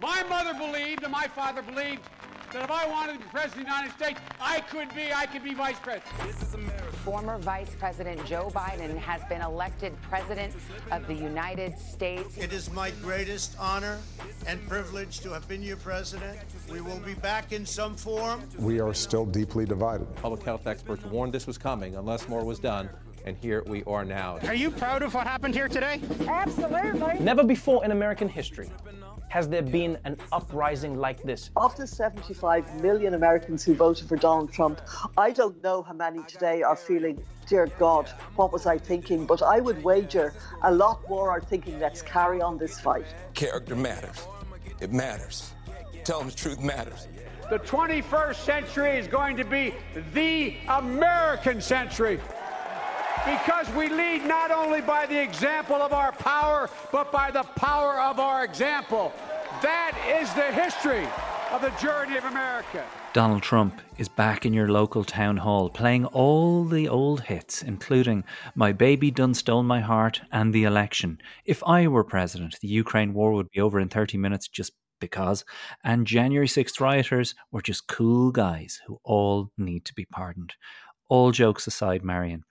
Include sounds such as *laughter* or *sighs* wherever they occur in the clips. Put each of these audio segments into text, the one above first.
My mother believed and my father believed that if I wanted to be president of the United States, I could be, I could be vice president. Former Vice President Joe Biden has been elected President of the United States. It is my greatest honor and privilege to have been your president. We will be back in some form. We are still deeply divided. Public health experts warned this was coming unless more was done and here we are now. Are you proud of what happened here today? Absolutely. Never before in American history has there been an uprising like this. Of the 75 million Americans who voted for Donald Trump, I don't know how many today are feeling, dear God, what was I thinking? But I would wager a lot more are thinking, let's carry on this fight. Character matters. It matters. Telling the truth matters. The 21st century is going to be the American century because we lead not only by the example of our power, but by the power of our example. That is the history of the journey of America. Donald Trump is back in your local town hall playing all the old hits, including My Baby Done Stole My Heart and The Election. If I were president, the Ukraine war would be over in 30 minutes just because. And January 6th rioters were just cool guys who all need to be pardoned. All jokes aside, Marion,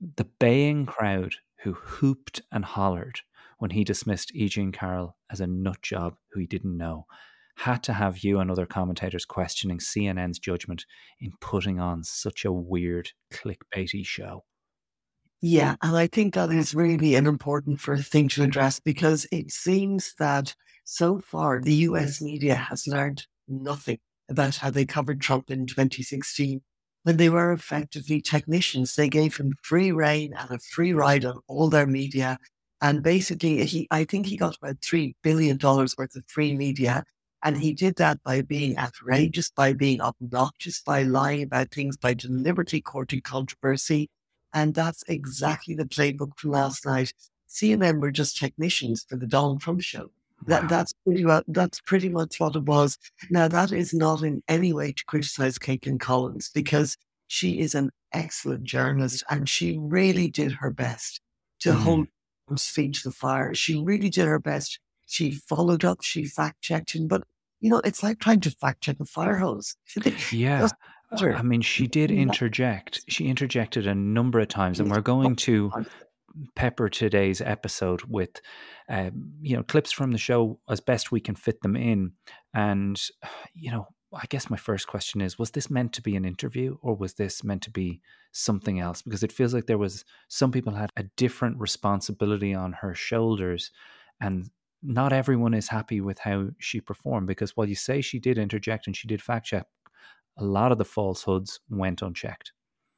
the baying crowd who hooped and hollered when he dismissed E. Jean Carroll as a nut job who he didn't know had to have you and other commentators questioning CNN's judgment in putting on such a weird clickbaity show. Yeah, and I think that is really an important first thing to address because it seems that so far the US media has learned nothing about how they covered Trump in 2016 when they were effectively technicians. They gave him free reign and a free ride on all their media. And basically, he, I think he got about $3 billion worth of free media. And he did that by being outrageous, by being obnoxious, by lying about things, by deliberately courting controversy. And that's exactly the playbook from last night. CNN were just technicians for the Donald Trump show. That wow. that's pretty well that's pretty much what it was. Now that is not in any way to criticize Kaitlan Collins because she is an excellent journalist and she really did her best to mm. hold feet to the fire. She really did her best. She followed up, she fact checked him, but you know, it's like trying to fact check a fire hose. *laughs* yeah. I mean, she did interject. She interjected a number of times, and we're going to pepper today's episode with uh, you know clips from the show as best we can fit them in. And you know i guess my first question is was this meant to be an interview or was this meant to be something else? Because it feels like there was some people had a different responsibility on her shoulders and not everyone is happy with how she performed because while you say she did interject and she did fact check a lot of the falsehoods went unchecked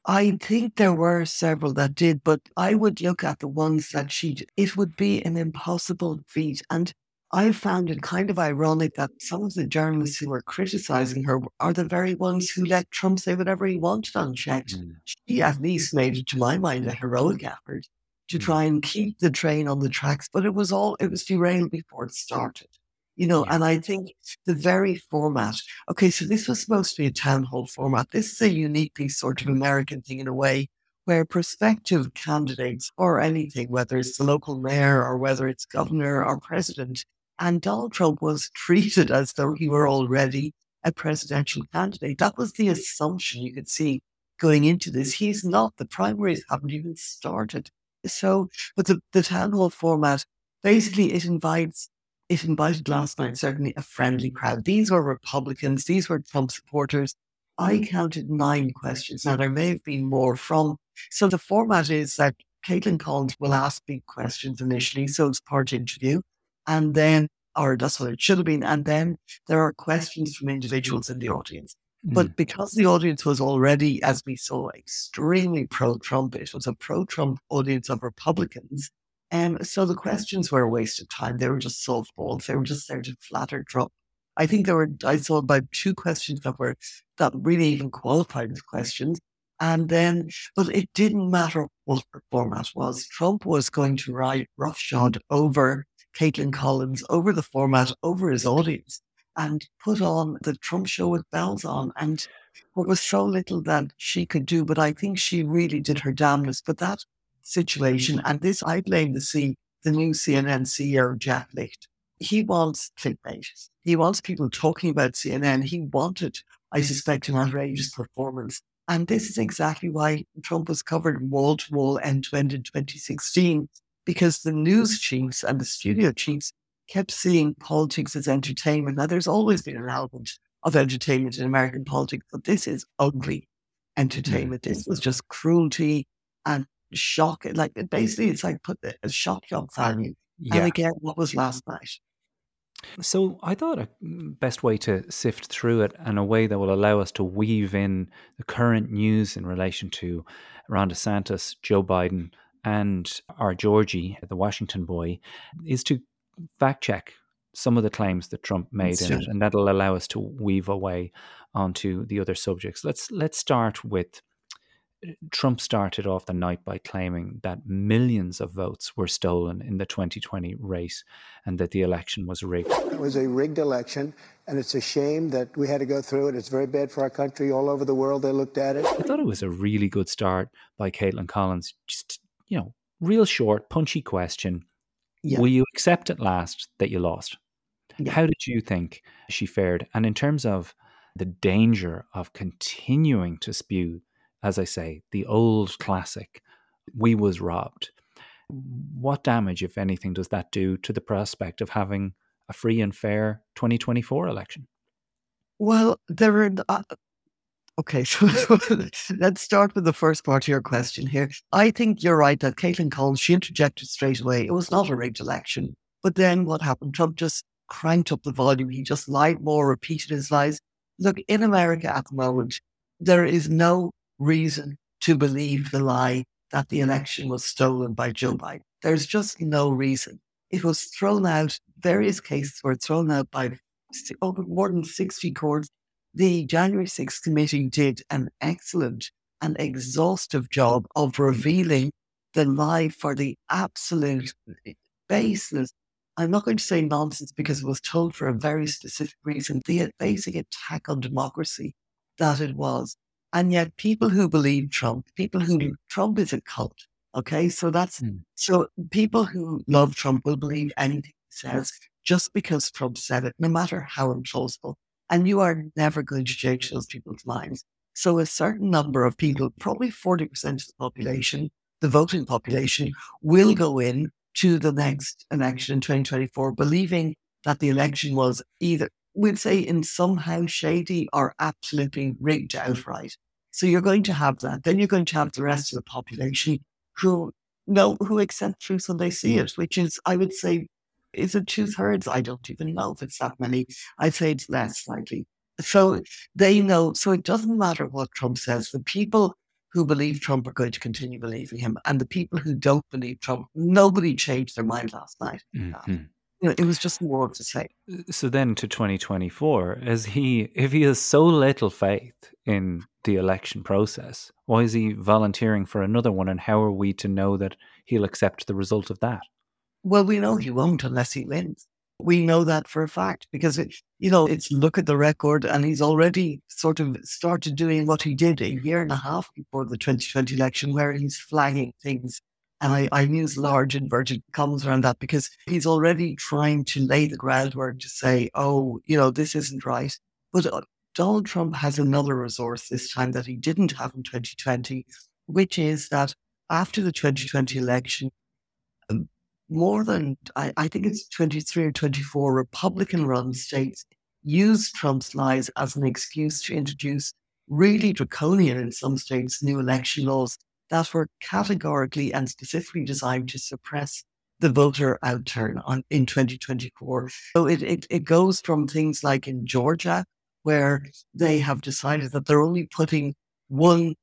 I think there were several that did, but I would look at the ones that she, it would be an impossible feat. And I found it kind of ironic that some of the journalists who were criticizing her are the very ones who let Trump say whatever he wanted unchecked. Mm. She at least made it, to my mind, a heroic effort to mm. try and keep the train on the tracks, but it was all, it was derailed before it started you know, yeah. and I think the very format, okay, so this was supposed to be a town hall format. This is a uniquely sort of American thing in a way where prospective candidates or anything, whether it's the local mayor or whether it's governor or president, and Donald Trump was *laughs* treated as though he were already a presidential candidate. That was the assumption you could see going into this. He's not. The primaries haven't even started. So, but the, the town hall format basically it invites it invited last night certainly a friendly crowd. These were Republicans, these were Trump supporters. I counted nine questions. Now, there may have been more from. So, the format is that Kaitlan Collins will ask big questions initially. So, it's part interview. And then, or that's what it should have been. And then there are questions from individuals in the audience. Mm. But because the audience was already, as we saw, extremely pro Trump, it was a pro Trump audience of Republicans. And so the questions were a waste of time. They were just softballs. They were just there to flatter Trump. I think there were, I saw about two questions that were, that really even qualified as questions. And then, but it didn't matter what the format was. Trump was going to ride roughshod over Kaitlan Collins, over the format, over his audience, and put on the Trump show with bells on. And there was so little that she could do, but I think she really did her damnedest. But that situation. Mm-hmm. And this, I blame the C, the new CNN CEO, Jack Licht. he wants clickbait. He wants people talking about CNN. He wanted, I mm-hmm. suspect, an outrageous performance. And this is exactly why Trump was covered wall to wall, end to end in 2016, because the news chiefs and the studio chiefs kept seeing politics as entertainment. Now, there's always been an element of entertainment in American politics, but this is ugly mm-hmm. entertainment. This was just cruelty and shock. Like basically, it's like put a shock jock value. Yeah. And again, what was last night? So I thought a mm, best way to sift through it in a way that will allow us to weave in the current news in relation to Ron DeSantis, Joe Biden, and our Georgie, the Washington boy, is to fact check some of the claims that Trump made in it, and that'll allow us to weave away onto the other subjects. Let's let's start with Trump started off the night by claiming that millions of votes were stolen in the 2020 race and that the election was rigged. It was a rigged election, and it's a shame that we had to go through it. It's very bad for our country. All over the world, they looked at it. I thought it was a really good start by Kaitlan Collins. Just, you know, real short, punchy question. Yeah. Will you accept at last that you lost? Yeah. How did you think she fared? And in terms of the danger of continuing to spew as I say, the old classic, we was robbed. What damage, if anything, does that do to the prospect of having a free and fair 2024 election? Well, there are. Uh, okay, *laughs* so let's start with the first part of your question here. I think you're right that Kaitlan Collins, she interjected straight away. It was not a rigged election. But then what happened? Trump just cranked up the volume. He just lied more, repeated his lies. Look, in America at the moment, there is no reason to believe the lie that the election was stolen by Joe Biden. There's just no reason. It was thrown out, various cases were thrown out by over more than 60 courts. The January 6th committee did an excellent and exhaustive job of revealing the lie for the absolute eh, baseless. I'm not going to say nonsense because it was told for a very specific reason. The basic attack on democracy that it was. And yet people who believe Trump, people who Trump is a cult. Okay. So that's, mm. so people who love Trump will believe anything he says just because Trump said it, no matter how implausible. And you are never going to change those people's minds. So a certain number of people, probably 40% of the population, the voting population, will go in to the next election in 2024, believing that the election was either we'd say in somehow shady or absolutely rigged outright. So you're going to have that. Then you're going to have the rest of the population who know who accept truth when they see it, which is, I would say, is it two thirds? I don't even know if it's that many. I'd say it's less likely. So they know. So it doesn't matter what Trump says. The people who believe Trump are going to continue believing him, and the people who don't believe Trump, nobody changed their mind last night. Mm-hmm it was just more to say. So then to 2024, as he, if he has so little faith in the election process, why is he volunteering for another one? And how are we to know that he'll accept the result of that? Well, we know he won't unless he wins. We know that for a fact because, it, you know, it's look at the record and he's already sort of started doing what he did a year and a half before the 2020 election, where he's flagging things and I, I use large inverted commas around that because he's already trying to lay the groundwork to say, oh, you know, this isn't right. But uh, Donald Trump has another resource this time that he didn't have in 2020, which is that after the 2020 election, um, more than, I, I think it's 23 or 24 Republican run states used Trump's lies as an excuse to introduce really draconian, in some states, new election laws that were categorically and specifically designed to suppress the voter outturn on, in 2024. So it, it, it goes from things like in Georgia, where they have decided that they're only putting one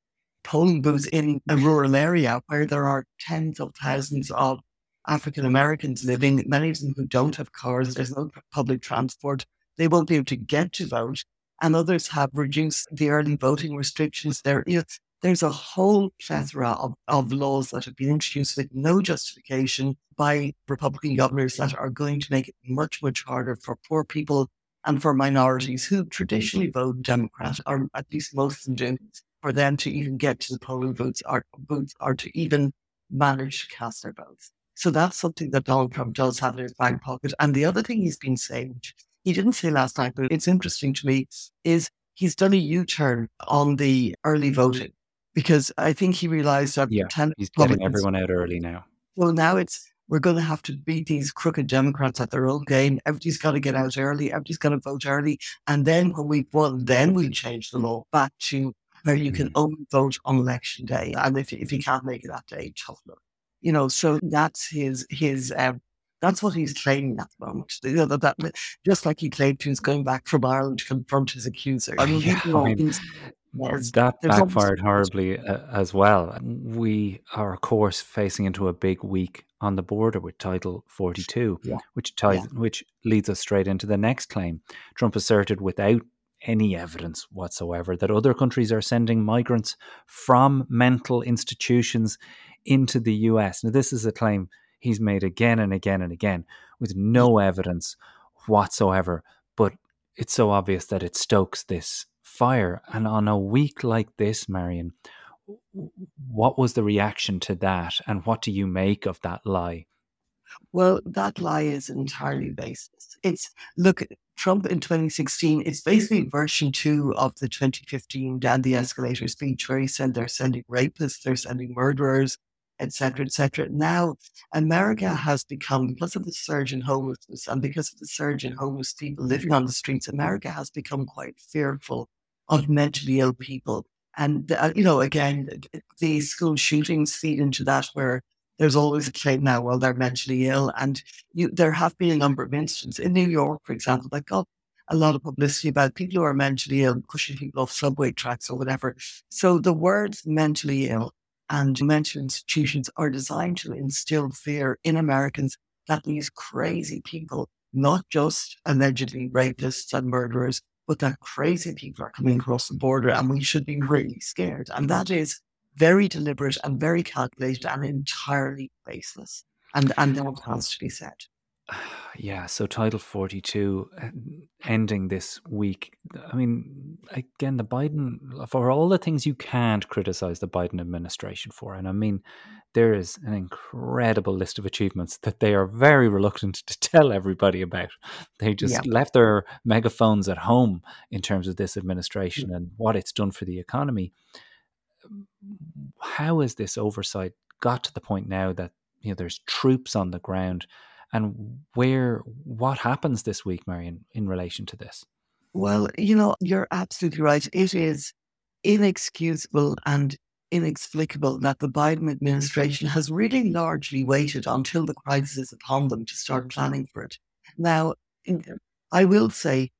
polling booth in a rural area where there are tens of thousands of African Americans living, many of them who don't have cars, there's no public transport, they won't be able to get to vote. And others have reduced the early voting restrictions there. You know, there's a whole plethora of, of laws that have been introduced with no justification by Republican governors that are going to make it much, much harder for poor people and for minorities who traditionally vote Democrat, or at least most of them do, for them to even get to the polling booths or, booths or to even manage to cast their votes. So that's something that Donald Trump does have in his back pocket. And the other thing he's been saying, which he didn't say last night, but it's interesting to me, is he's done a U turn on the early voting because I think he realized that yeah, he's getting everyone out early now. Well, now it's we're going to have to beat these crooked Democrats at their own game. Everybody's got to get out early. Everybody's got to vote early. And then when we've won, then we change the law back to where you can mm. only vote on election day. And if, if you can't make it that day, tough luck. You know, so that's his, his, um, that's what he's claiming at the moment. You know, that, that, just like he claimed he was going back from Ireland to confront his accuser. I mean, yeah, I mean *laughs* that backfired horribly uh, as well. We are, of course, facing into a big week on the border with Title 42, yeah. which ties, yeah. which leads us straight into the next claim. Trump asserted without any evidence whatsoever that other countries are sending migrants from mental institutions into the US. Now, this is a claim he's made again and again and again with no evidence whatsoever, it's so obvious that it stokes this fire. And on a week like this, Marion, what was the reaction to that? And what do you make of that lie? Well, that lie is entirely baseless. It's look, Trump in 2016, it's basically version two of the 2015 Dan the Escalator speech where he said they're sending rapists, they're sending murderers, etc., etc. Now, America has become, because of the surge in homelessness and because of the surge in homeless people living on the streets, America has become quite fearful of mentally ill people. And, uh, you know, again, the school shootings feed into that where there's always a claim now, well, they're mentally ill. And you, there have been a number of instances in New York, for example, that got a lot of publicity about people who are mentally ill, pushing people off subway tracks or whatever. So the words mentally ill and mental institutions are designed to instill fear in Americans that these crazy people, not just allegedly rapists and murderers, but that crazy people are coming across the border and we should be really scared. And that is very deliberate and very calculated and entirely baseless. And, and that has to be said. *sighs* Yeah, so Title 42 uh, ending this week. I mean, again, the Biden, for all the things you can't criticize the Biden administration for, and I mean, there is an incredible list of achievements that they are very reluctant *laughs* to tell everybody about. They just yeah. left their megaphones at home in terms of this administration and what it's done for the economy. How has this oversight got to the point now that you know there's troops on the ground? And where what happens this week, Marion, in relation to this? Well, you know, you're absolutely right. It is inexcusable and inexplicable that the Biden administration has really largely waited until the crisis is upon them to start planning for it. Now, I will say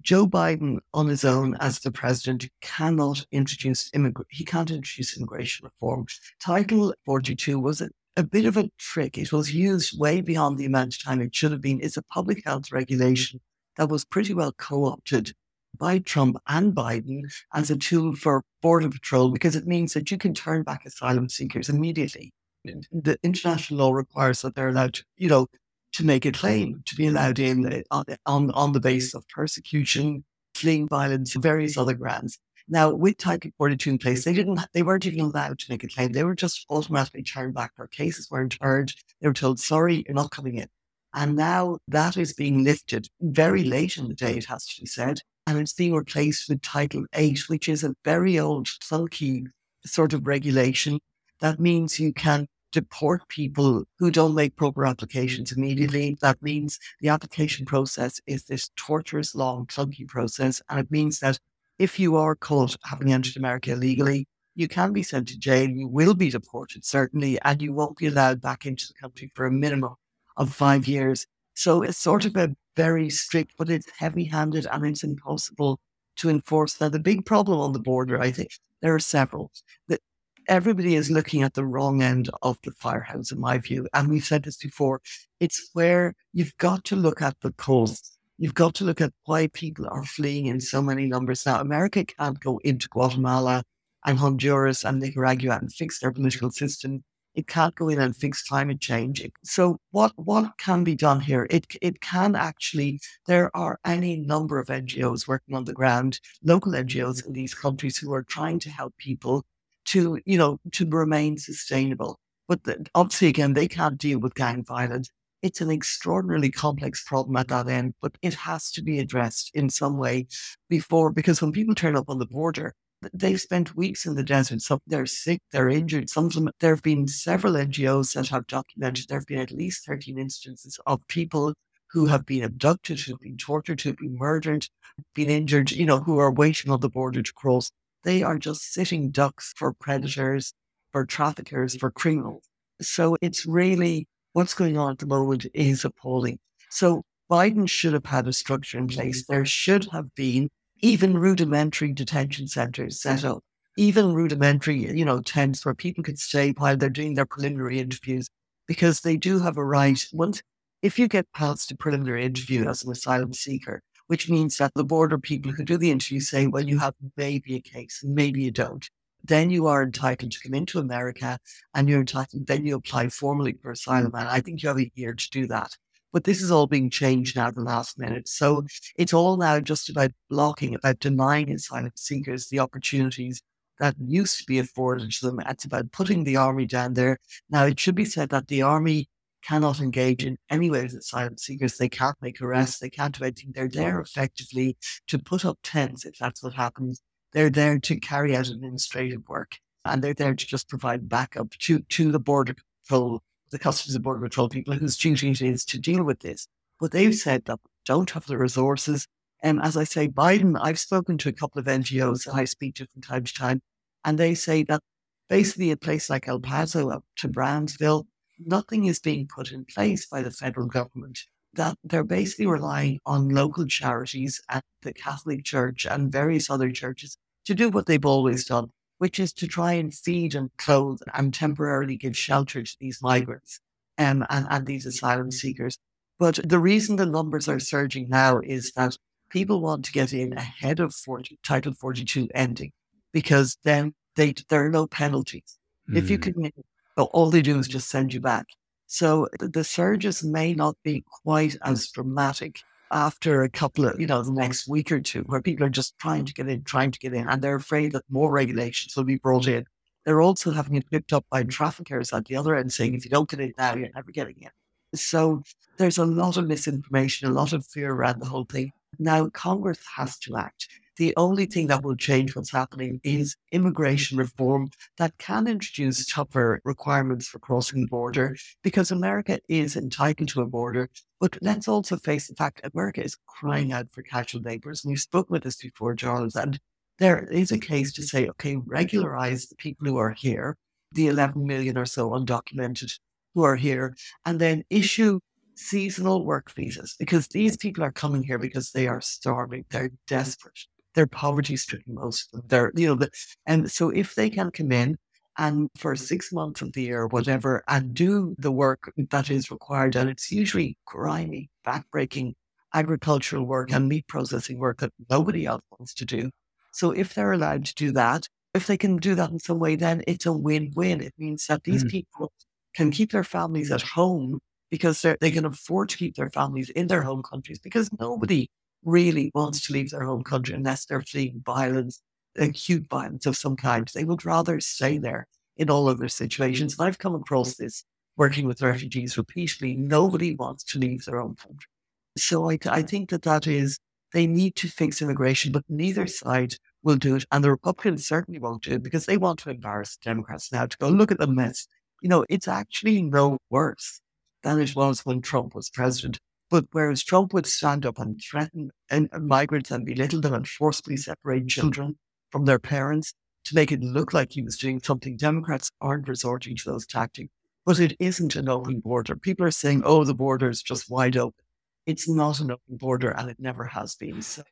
Joe Biden on his own as the president cannot introduce immig- he can't introduce immigration reform. Title 42 was a a bit of a trick. It was used way beyond the amount of time it should have been. It's a public health regulation that was pretty well co opted by Trump and Biden as a tool for Border Patrol because it means that you can turn back asylum seekers immediately. The international law requires that they're allowed to, you know, to make a claim, to be allowed in uh, on, on the basis of persecution, fleeing violence, various other grounds. Now, with Title 42 in place, they didn't, they weren't even allowed to make a claim. They were just automatically turned back. Their cases weren't heard. They were told, sorry, you're not coming in. And now that is being lifted very late in the day, it has to be said. And it's being replaced with Title 8, which is a very old, clunky sort of regulation. That means you can deport people who don't make proper applications immediately. That means the application process is this torturous, long, clunky process. And it means that if you are caught having entered America illegally, you can be sent to jail. You will be deported, certainly, and you won't be allowed back into the country for a minimum of five years. So it's sort of a very strict, but it's heavy handed and it's impossible to enforce. Now, the big problem on the border, I think, there are several. That everybody is looking at the wrong end of the firehouse, in my view. And we've said this before. It's where you've got to look at the cause You've got to look at why people are fleeing in so many numbers. Now, America can't go into Guatemala and Honduras and Nicaragua and fix their political system. It can't go in and fix climate change. So what, what can be done here? It, it can actually, there are any number of NGOs working on the ground, local NGOs in these countries who are trying to help people to, you know, to remain sustainable. But the, obviously, again, they can't deal with gang violence. It's an extraordinarily complex problem at that end, but it has to be addressed in some way before, because when people turn up on the border, they've spent weeks in the desert. Some they're sick, they're injured. Some of them, there have been several NGOs that have documented there have been at least 13 instances of people who have been abducted, who've been tortured, who've been murdered, been injured, you know, who are waiting on the border to cross. They are just sitting ducks for predators, for traffickers, for criminals. So it's really what's going on at the moment is appalling. So Biden should have had a structure in place. Mm-hmm. There should have been even rudimentary detention centers set up, even rudimentary, you know, tents where people could stay while they're doing their preliminary interviews, because they do have a right. Once, if you get past a preliminary interview as an asylum seeker, which means that the border people who do the interview say, well, you have maybe a case, maybe you don't then you are entitled to come into America and you're entitled, then you apply formally for asylum. And I think you have a year to do that. But this is all being changed now at the last minute. So it's all now just about blocking, about denying asylum seekers the opportunities that used to be afforded to them. It's about putting the army down there. Now, it should be said that the army cannot engage in any way with asylum seekers. They can't make arrests. They can't do anything. They're there effectively to put up tents if that's what happens they're there to carry out administrative work and they're there to just provide backup to, to the border patrol, the customs and border patrol people whose duty it is to deal with this. But they've said that don't have the resources. And as I say, Biden, I've spoken to a couple of NGOs that I speak to from time to time, and they say that basically a place like El Paso up to Brownsville, nothing is being put in place by the federal government. That they're basically relying on local charities at the Catholic Church and various other churches to do what they've always done, which is to try and feed and clothe and temporarily give shelter to these migrants um, and, and these asylum seekers. But the reason the numbers are surging now is that people want to get in ahead of 40, Title 42 ending because then they, there are no penalties. Mm. If you hmm. can, all they do is just send you back. So the surges may not be quite as dramatic after a couple of, you know, the next week or two, where people are just trying to get in, trying to get in, and they're afraid that more regulations will be brought in. They're also having it picked up by traffickers at the other end saying, if you don't get in now, you're never getting in. So there's a lot of misinformation, a lot of fear around the whole thing. Now, Congress has to act. The only thing that will change what's happening is immigration reform that can introduce tougher requirements for crossing the border because America is entitled to a border. But let's also face the fact America is crying out for casual laborers. And you've spoken with this before, Jarlath, and there is a case to say, okay, regularize the people who are here, the 11 million or so undocumented who are here, and then issue seasonal work visas because these people are coming here because they are starving, they're desperate they're poverty stricken, most of them. They're, you know, the, and so if they can come in and for six months of the year, whatever, and do the work that is required, and it's usually grimy, backbreaking agricultural work and meat processing work that nobody else wants to do. So if they're allowed to do that, if they can do that in some way, then it's a win-win. It means that these mm. people can keep their families at home because they can afford to keep their families in their home countries because nobody really wants to leave their home country unless they're fleeing violence, acute violence of some kind. They would rather stay there in all other situations. And I've come across this working with refugees repeatedly. Nobody wants to leave their own country. So I, I think that that is, they need to fix immigration, but neither side will do it. And the Republicans certainly won't do it because they want to embarrass the Democrats now to go, look at the mess. You know, it's actually no worse than it was when Trump was president. But whereas Trump would stand up and threaten and, and uh, migrants and belittle them and forcibly separate hmm. children from their parents to make it look like he was doing something, Democrats aren't resorting to those tactics. But it isn't an open border. People are saying, oh, the border is just wide open. It's not an open border and it never has been. So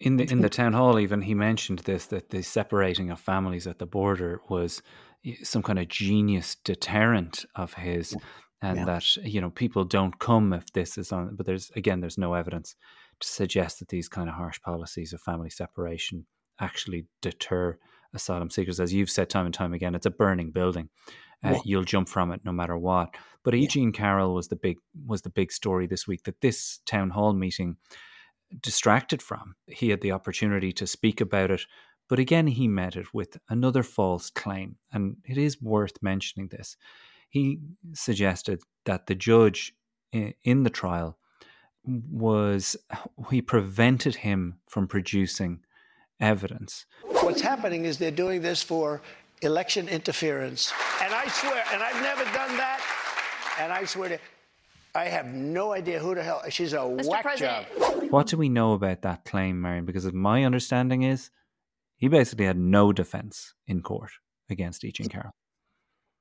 in the in the town hall, even he mentioned this that the separating of families at the border was some kind of genius deterrent of his and yeah. that you know people don't come if this is on but there's again there's no evidence to suggest that these kind of harsh policies of family separation actually deter asylum seekers as you've said time and time again it's a burning building uh, you'll jump from it no matter what but E. Jean Carroll was the big was the big story this week that this town hall meeting distracted from he had the opportunity to speak about it but again he met it with another false claim and it is worth mentioning this he suggested that the judge in the trial was he prevented him from producing evidence. What's happening is they're doing this for election interference. And I swear, and I've never done that, and I swear to I have no idea who the hell she's a Mr. whack President. job. What do we know about that claim, Marion? Because my understanding is he basically had no defense in court against E. Jean Carroll.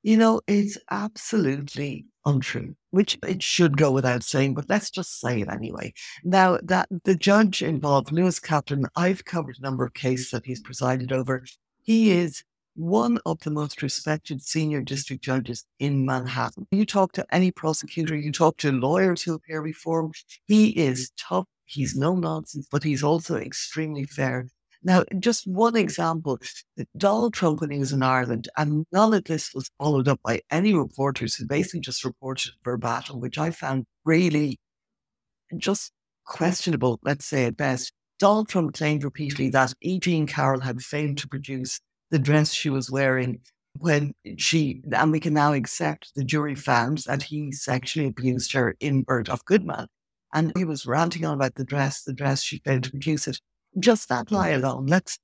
You know, it's absolutely untrue, which it should go without saying, but let's just say it anyway. Now, that the judge involved, Lewis Kaplan, I've covered a number of cases that he's presided over. He is one of the most respected senior district judges in Manhattan. You talk to any prosecutor, you talk to lawyers who appear before him, he is tough. He's no nonsense, but he's also extremely fair. Now, just one example Donald Trump, when he was in Ireland, and none of this was followed up by any reporters who basically just reported verbatim, which I found really just questionable, let's say at best. Donald Trump claimed repeatedly that E. Jean Carroll had failed to produce the dress she was wearing when she, and we can now accept the jury found that he sexually abused her in Bergdorf Goodman. And he was ranting on about the dress, the dress, she failed to produce it. Just that lie alone. Let's,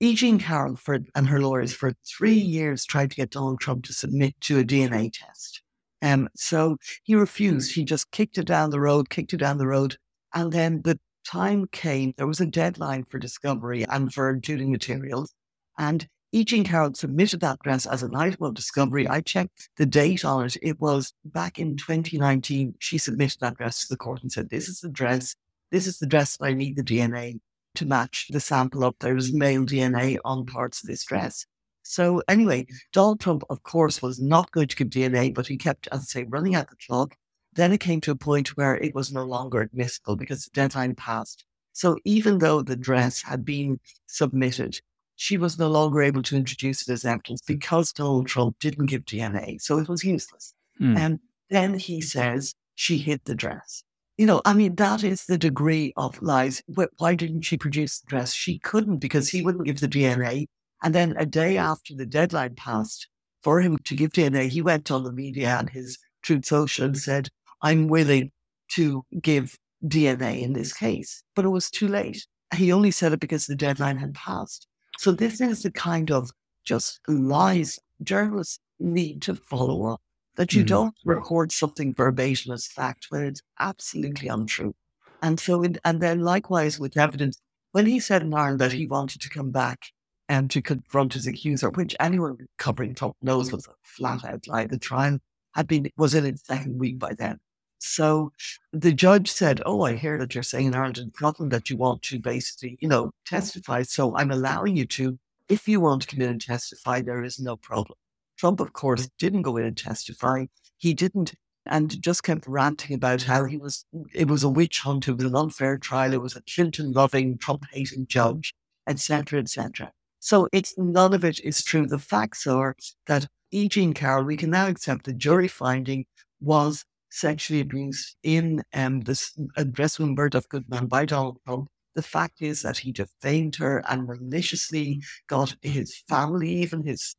E. Jean Carroll for, and her lawyers for three years tried to get Donald Trump to submit to a DNA test. Um, so he refused. He just kicked it down the road, kicked it down the road. And then the time came, there was a deadline for discovery and for including materials. And E. Jean Carroll submitted that dress as an item of discovery. I checked the date on it. It was back in 2019. She submitted that dress to the court and said, This is the dress. This is the dress that I need the DNA to match the sample up. There was male DNA on parts of this dress. So, anyway, Donald Trump, of course, was not going to give DNA, but he kept, as I say, running out the clock. Then it came to a point where it was no longer admissible because the deadline passed. So, even though the dress had been submitted, she was no longer able to introduce it as evidence because Donald Trump didn't give DNA. So it was useless. Mm. And then he says she hid the dress. You know, I mean, that is the degree of lies. Why didn't she produce the dress? She couldn't because he wouldn't give the DNA. And then a day after the deadline passed for him to give DNA, he went on the media and his Truth Social and said, I'm willing to give DNA in this case. But it was too late. He only said it because the deadline had passed. So this is the kind of just lies journalists need to follow up. That you mm-hmm. don't record something verbatim as fact when it's absolutely untrue. And so, in, and then likewise with evidence, when he said in Ireland that he wanted to come back and to confront his accuser, which anyone covering top knows was a flat out lie. The trial had been was in its second week by then. So the judge said, Oh, I hear that you're saying in Ireland and Scotland that you want to basically, you know, testify. So I'm allowing you to. If you want to come in and testify, there is no problem. Trump, of course, didn't go in and testify. He didn't and just kept ranting about how he was it was a witch hunt, it was an unfair trial, it was a Clinton loving, Trump hating judge, etc., etc. So it's none of it is true. The facts are that E. Jean Carroll, we can now accept the jury finding was sexually abused in um, this address room Bergdorf Goodman by Donald Trump. The fact is that he defamed her and maliciously got his family, even his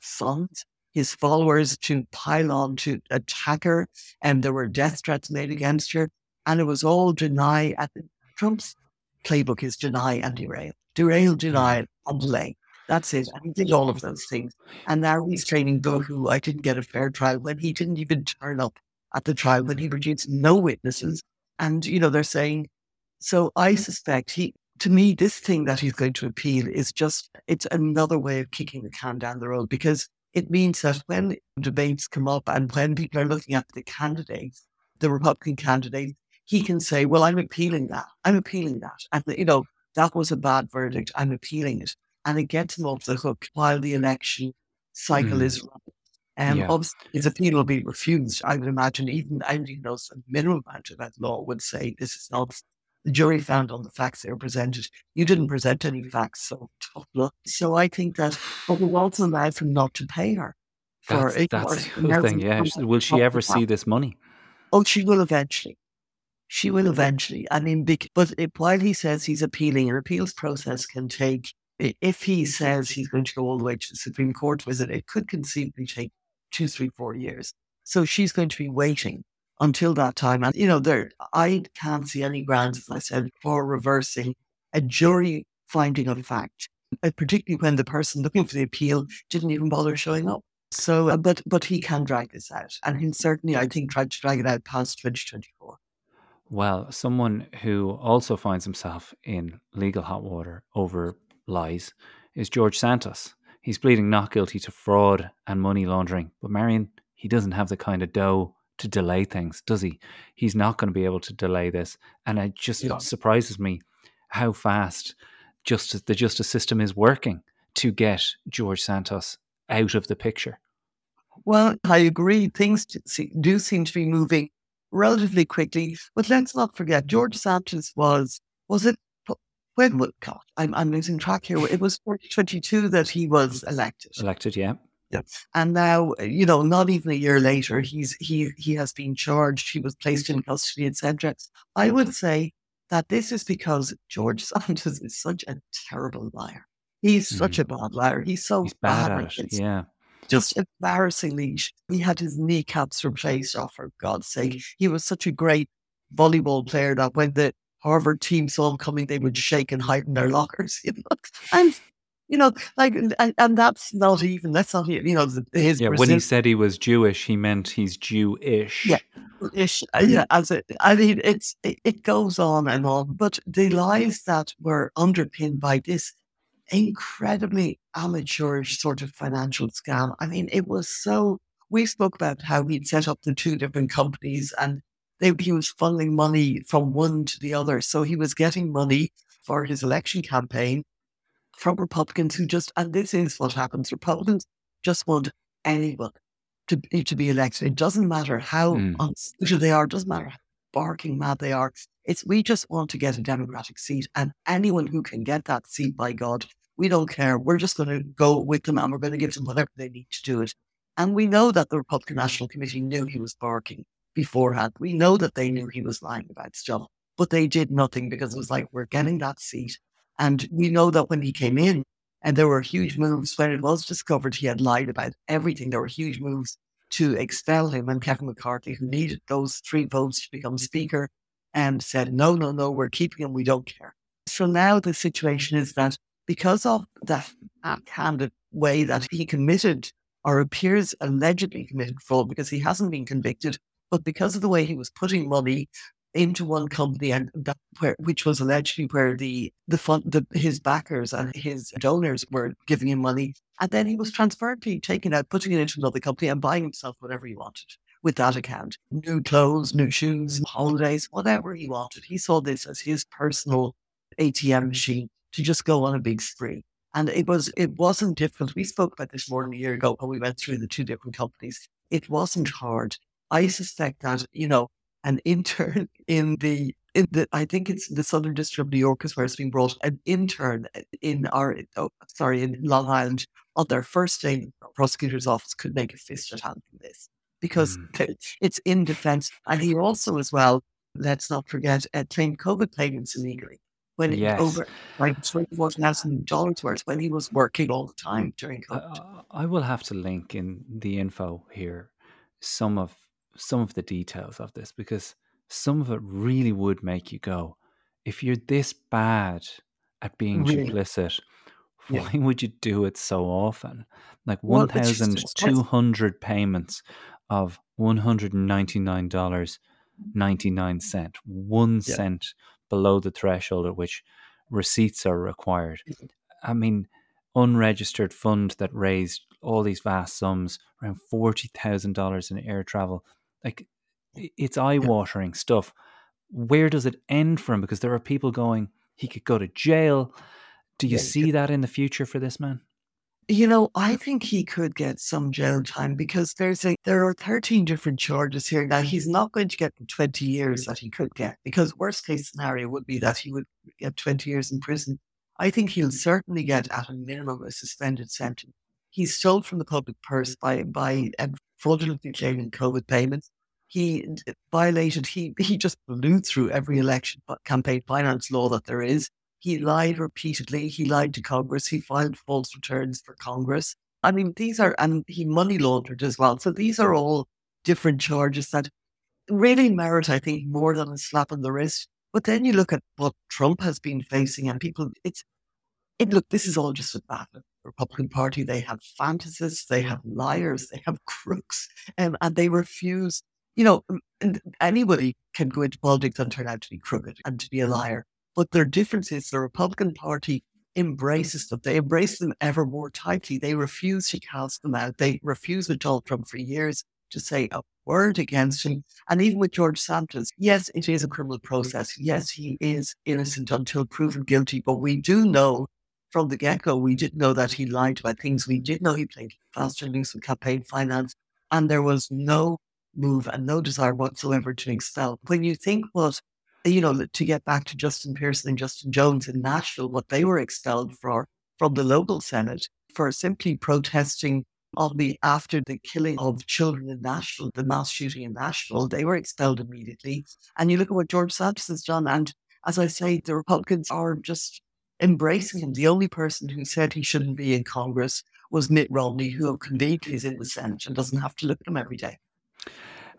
sons, his followers to pile on to attack her. And there were death threats made against her. And it was all deny. At Trump's playbook is deny and derail. Derail, deny, and delay. That's it. And he did all of those things. And now he's training who I didn't get a fair trial when he didn't even turn up at the trial when he produced no witnesses. And, you know, they're saying, so I suspect he, to me, this thing that he's going to appeal is just, it's another way of kicking the can down the road because it means that when debates come up and when people are looking at the candidates, the Republican candidates, he can say, well, I'm appealing that. I'm appealing that. And, you know, that was a bad verdict. I'm appealing it. And it gets him off the hook while the election cycle mm. is running. Um, yeah. Obviously, his appeal will be refused. I would imagine even I you know some minimum amount of that law would say this is not. The jury found on the facts they were presented. You didn't present any facts, so tough luck. So I think that, but we also allowed him not to pay her. For that's, that's the thing. Yeah, will she ever see this money? Oh, she will eventually. She will eventually. I mean, but while he says he's appealing, an appeals process can take. If he says he's going to go all the way to the Supreme Court with it, it could conceivably take two, three, four years. So she's going to be waiting until that time. And, you know, there, I can't see any grounds, as I said, for reversing a jury finding of fact, uh, particularly when the person looking for the appeal didn't even bother showing up. So, uh, but but he can drag this out, and he certainly, I think, tried to drag it out past 2024. Well, someone who also finds himself in legal hot water over lies is George Santos. He's pleading not guilty to fraud and money laundering, but Marion, he doesn't have the kind of dough to delay things, does he? He's not going to be able to delay this, and it just yeah. surprises me how fast justice the justice system is working to get George Santos out of the picture. Well, I agree. Things do seem to be moving relatively quickly, but let's not forget George Santos was was it when God, I'm I'm losing track here. It was 2022 that he was elected. Elected, yeah. And now, you know, not even a year later, he's he he has been charged. He was placed in custody, etc. I would say that this is because George *laughs* Santos is such a terrible liar. He's mm. such a bad liar. He's so He's bad, bad at it. Yeah. Just embarrassingly, he had his kneecaps replaced. Oh, for God's sake. He was such a great volleyball player that when the Harvard team saw him coming, they would shake and hide in their *laughs* lockers. You know? And you know, like, and, and that's not even, that's not, even you know, his. Yeah, Brazil- when he said he was Jewish, he meant he's Jewish. Yeah, ish. Uh, yeah, as it, I mean, it's, it, it goes on and on. But the lies that were underpinned by this incredibly amateurish sort of financial scam, I mean, it was so, we spoke about how he'd set up the two different companies and they, he was funneling money from one to the other. So he was getting money for his election campaign from Republicans who just, and this is what happens, Republicans just want anyone to, to be elected. It doesn't matter how mm. unsuited they are, it doesn't matter how barking mad they are. It's we just want to get a Democratic seat, and anyone who can get that seat, by God, we don't care. We're just going to go with them and we're going to give them whatever they need to do it. And we know that the Republican National Committee knew he was barking beforehand. We know that they knew he was lying about stuff, but they did nothing because it was like, we're getting that seat. And we know that when he came in, and there were huge moves when it was discovered he had lied about everything. There were huge moves to expel him. And Kevin McCarthy, who needed those three votes to become speaker, and said, no, no, no, we're keeping him. We don't care. So now the situation is that because of that handed way that he committed or appears allegedly committed fraud because he hasn't been convicted, but because of the way he was putting money into one company and that where which was allegedly where the the fund the his backers and his donors were giving him money. And then he was transferred to taking out putting it into another company and buying himself whatever he wanted with that account. New clothes new shoes holidays whatever he wanted. He saw this as his personal atm machine to just go on a big spree. And it was it wasn't difficult we spoke about this more than a year ago when we went through the two different companies. It wasn't hard. I suspect that you know an intern *laughs* in the in the I think it's the Southern District of New York is where it's being brought. An intern in our oh, sorry in Long Island on their first day in the prosecutor's office could make a fist at handling this because mm. it's in defense. And he also, as well, let's not forget, uh, claimed COVID payments illegally when yes. over like twenty four thousand dollars worth when he was working all the time during COVID. Uh, I will have to link in the info here some of some of the details of this because some of it really would make you go, if you're this bad at being really? duplicit, yeah. why would you do it so often? Like well, 1,200 payments of $199.99, one yeah. cent below the threshold at which receipts are required. I mean, unregistered fund that raised all these vast sums, around $40,000 in air travel like it's eye watering stuff. Where does it end from? Because there are people going, he could go to jail. Do you yeah, see could, that in the future for this man? You know, I think he could get some jail time because there's a there are 13 different charges here. Now he's not going to get the 20 years that he could get because worst case scenario would be that he would get 20 years in prison. I think he'll certainly get at a minimum a suspended sentence. He's stole from the public purse by by fraudulently claiming COVID payments. He violated, he, he just blew through every election campaign finance law that there is. He lied repeatedly. He lied to Congress. He filed false returns for Congress. I mean, these are, and he money laundered as well. So these are all different charges that really merit, I think, more than a slap on the wrist. But then you look at what Trump has been facing, and people, it's, it, look, this is all just a battle. Republican Party, they have fantasists, they have liars, they have crooks, um, and they refuse. You know, anybody can go into politics and turn out to be crooked and to be a liar. But their difference is the Republican Party embraces them. They embrace them ever more tightly. They refuse to cast them out. They refuse with Donald Trump for years to say a word against him. And even with George Santos, yes, it is a criminal process. Yes, he is innocent until proven guilty. But we do know from the get go, we did know that he lied about things. We did know he played fast and loose with campaign finance. And there was no move and no desire whatsoever to expel. When you think what you know, to get back to Justin Pearson and Justin Jones in Nashville, what they were expelled for from the local Senate for simply protesting on the after the killing of children in Nashville, the mass shooting in Nashville, they were expelled immediately. And you look at what George Santos has done, and as I say, the Republicans are just embracing him. Mm-hmm. The only person who said he shouldn't be in Congress was Mitt Romney, who conveniently is in the Senate and doesn't have to look at him every day.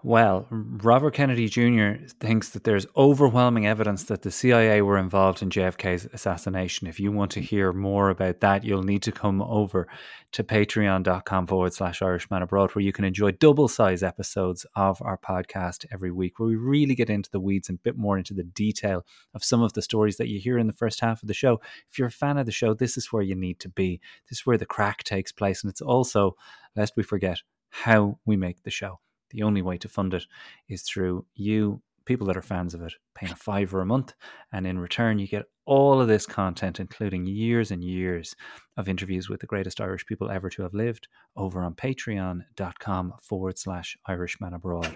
Well, Robert Kennedy Jr. thinks that there's overwhelming evidence that the CIA were involved in JFK's assassination. If you want to hear more about that, you'll need to come over to patreon.com forward slash Irishman Abroad, where you can enjoy double size episodes of our podcast every week, where we really get into the weeds and a bit more into the detail of some of the stories that you hear in the first half of the show. If you're a fan of the show, this is where you need to be. This is where the crack takes place. And it's also, lest we forget, how we make the show. The only way to fund it is through you, people that are fans of it, paying a fiver a month. And in return, you get all of this content, including years and years of interviews with the greatest Irish people ever to have lived, over on patreon.com forward slash Irishman Abroad.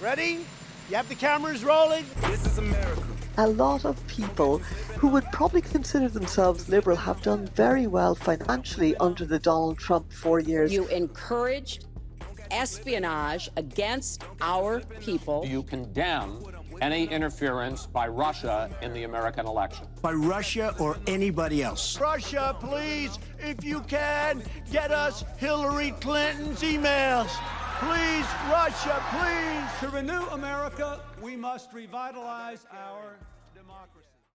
Ready? You have the cameras rolling? This is America. A lot of people who would probably consider themselves liberal have done very well financially under the Donald Trump four years. You encouraged espionage against our people. Do You condemn any interference by Russia in the American election. By Russia or anybody else. Russia, please, if you can, get us Hillary Clinton's emails. Please, Russia, please. To renew America, we must revitalize our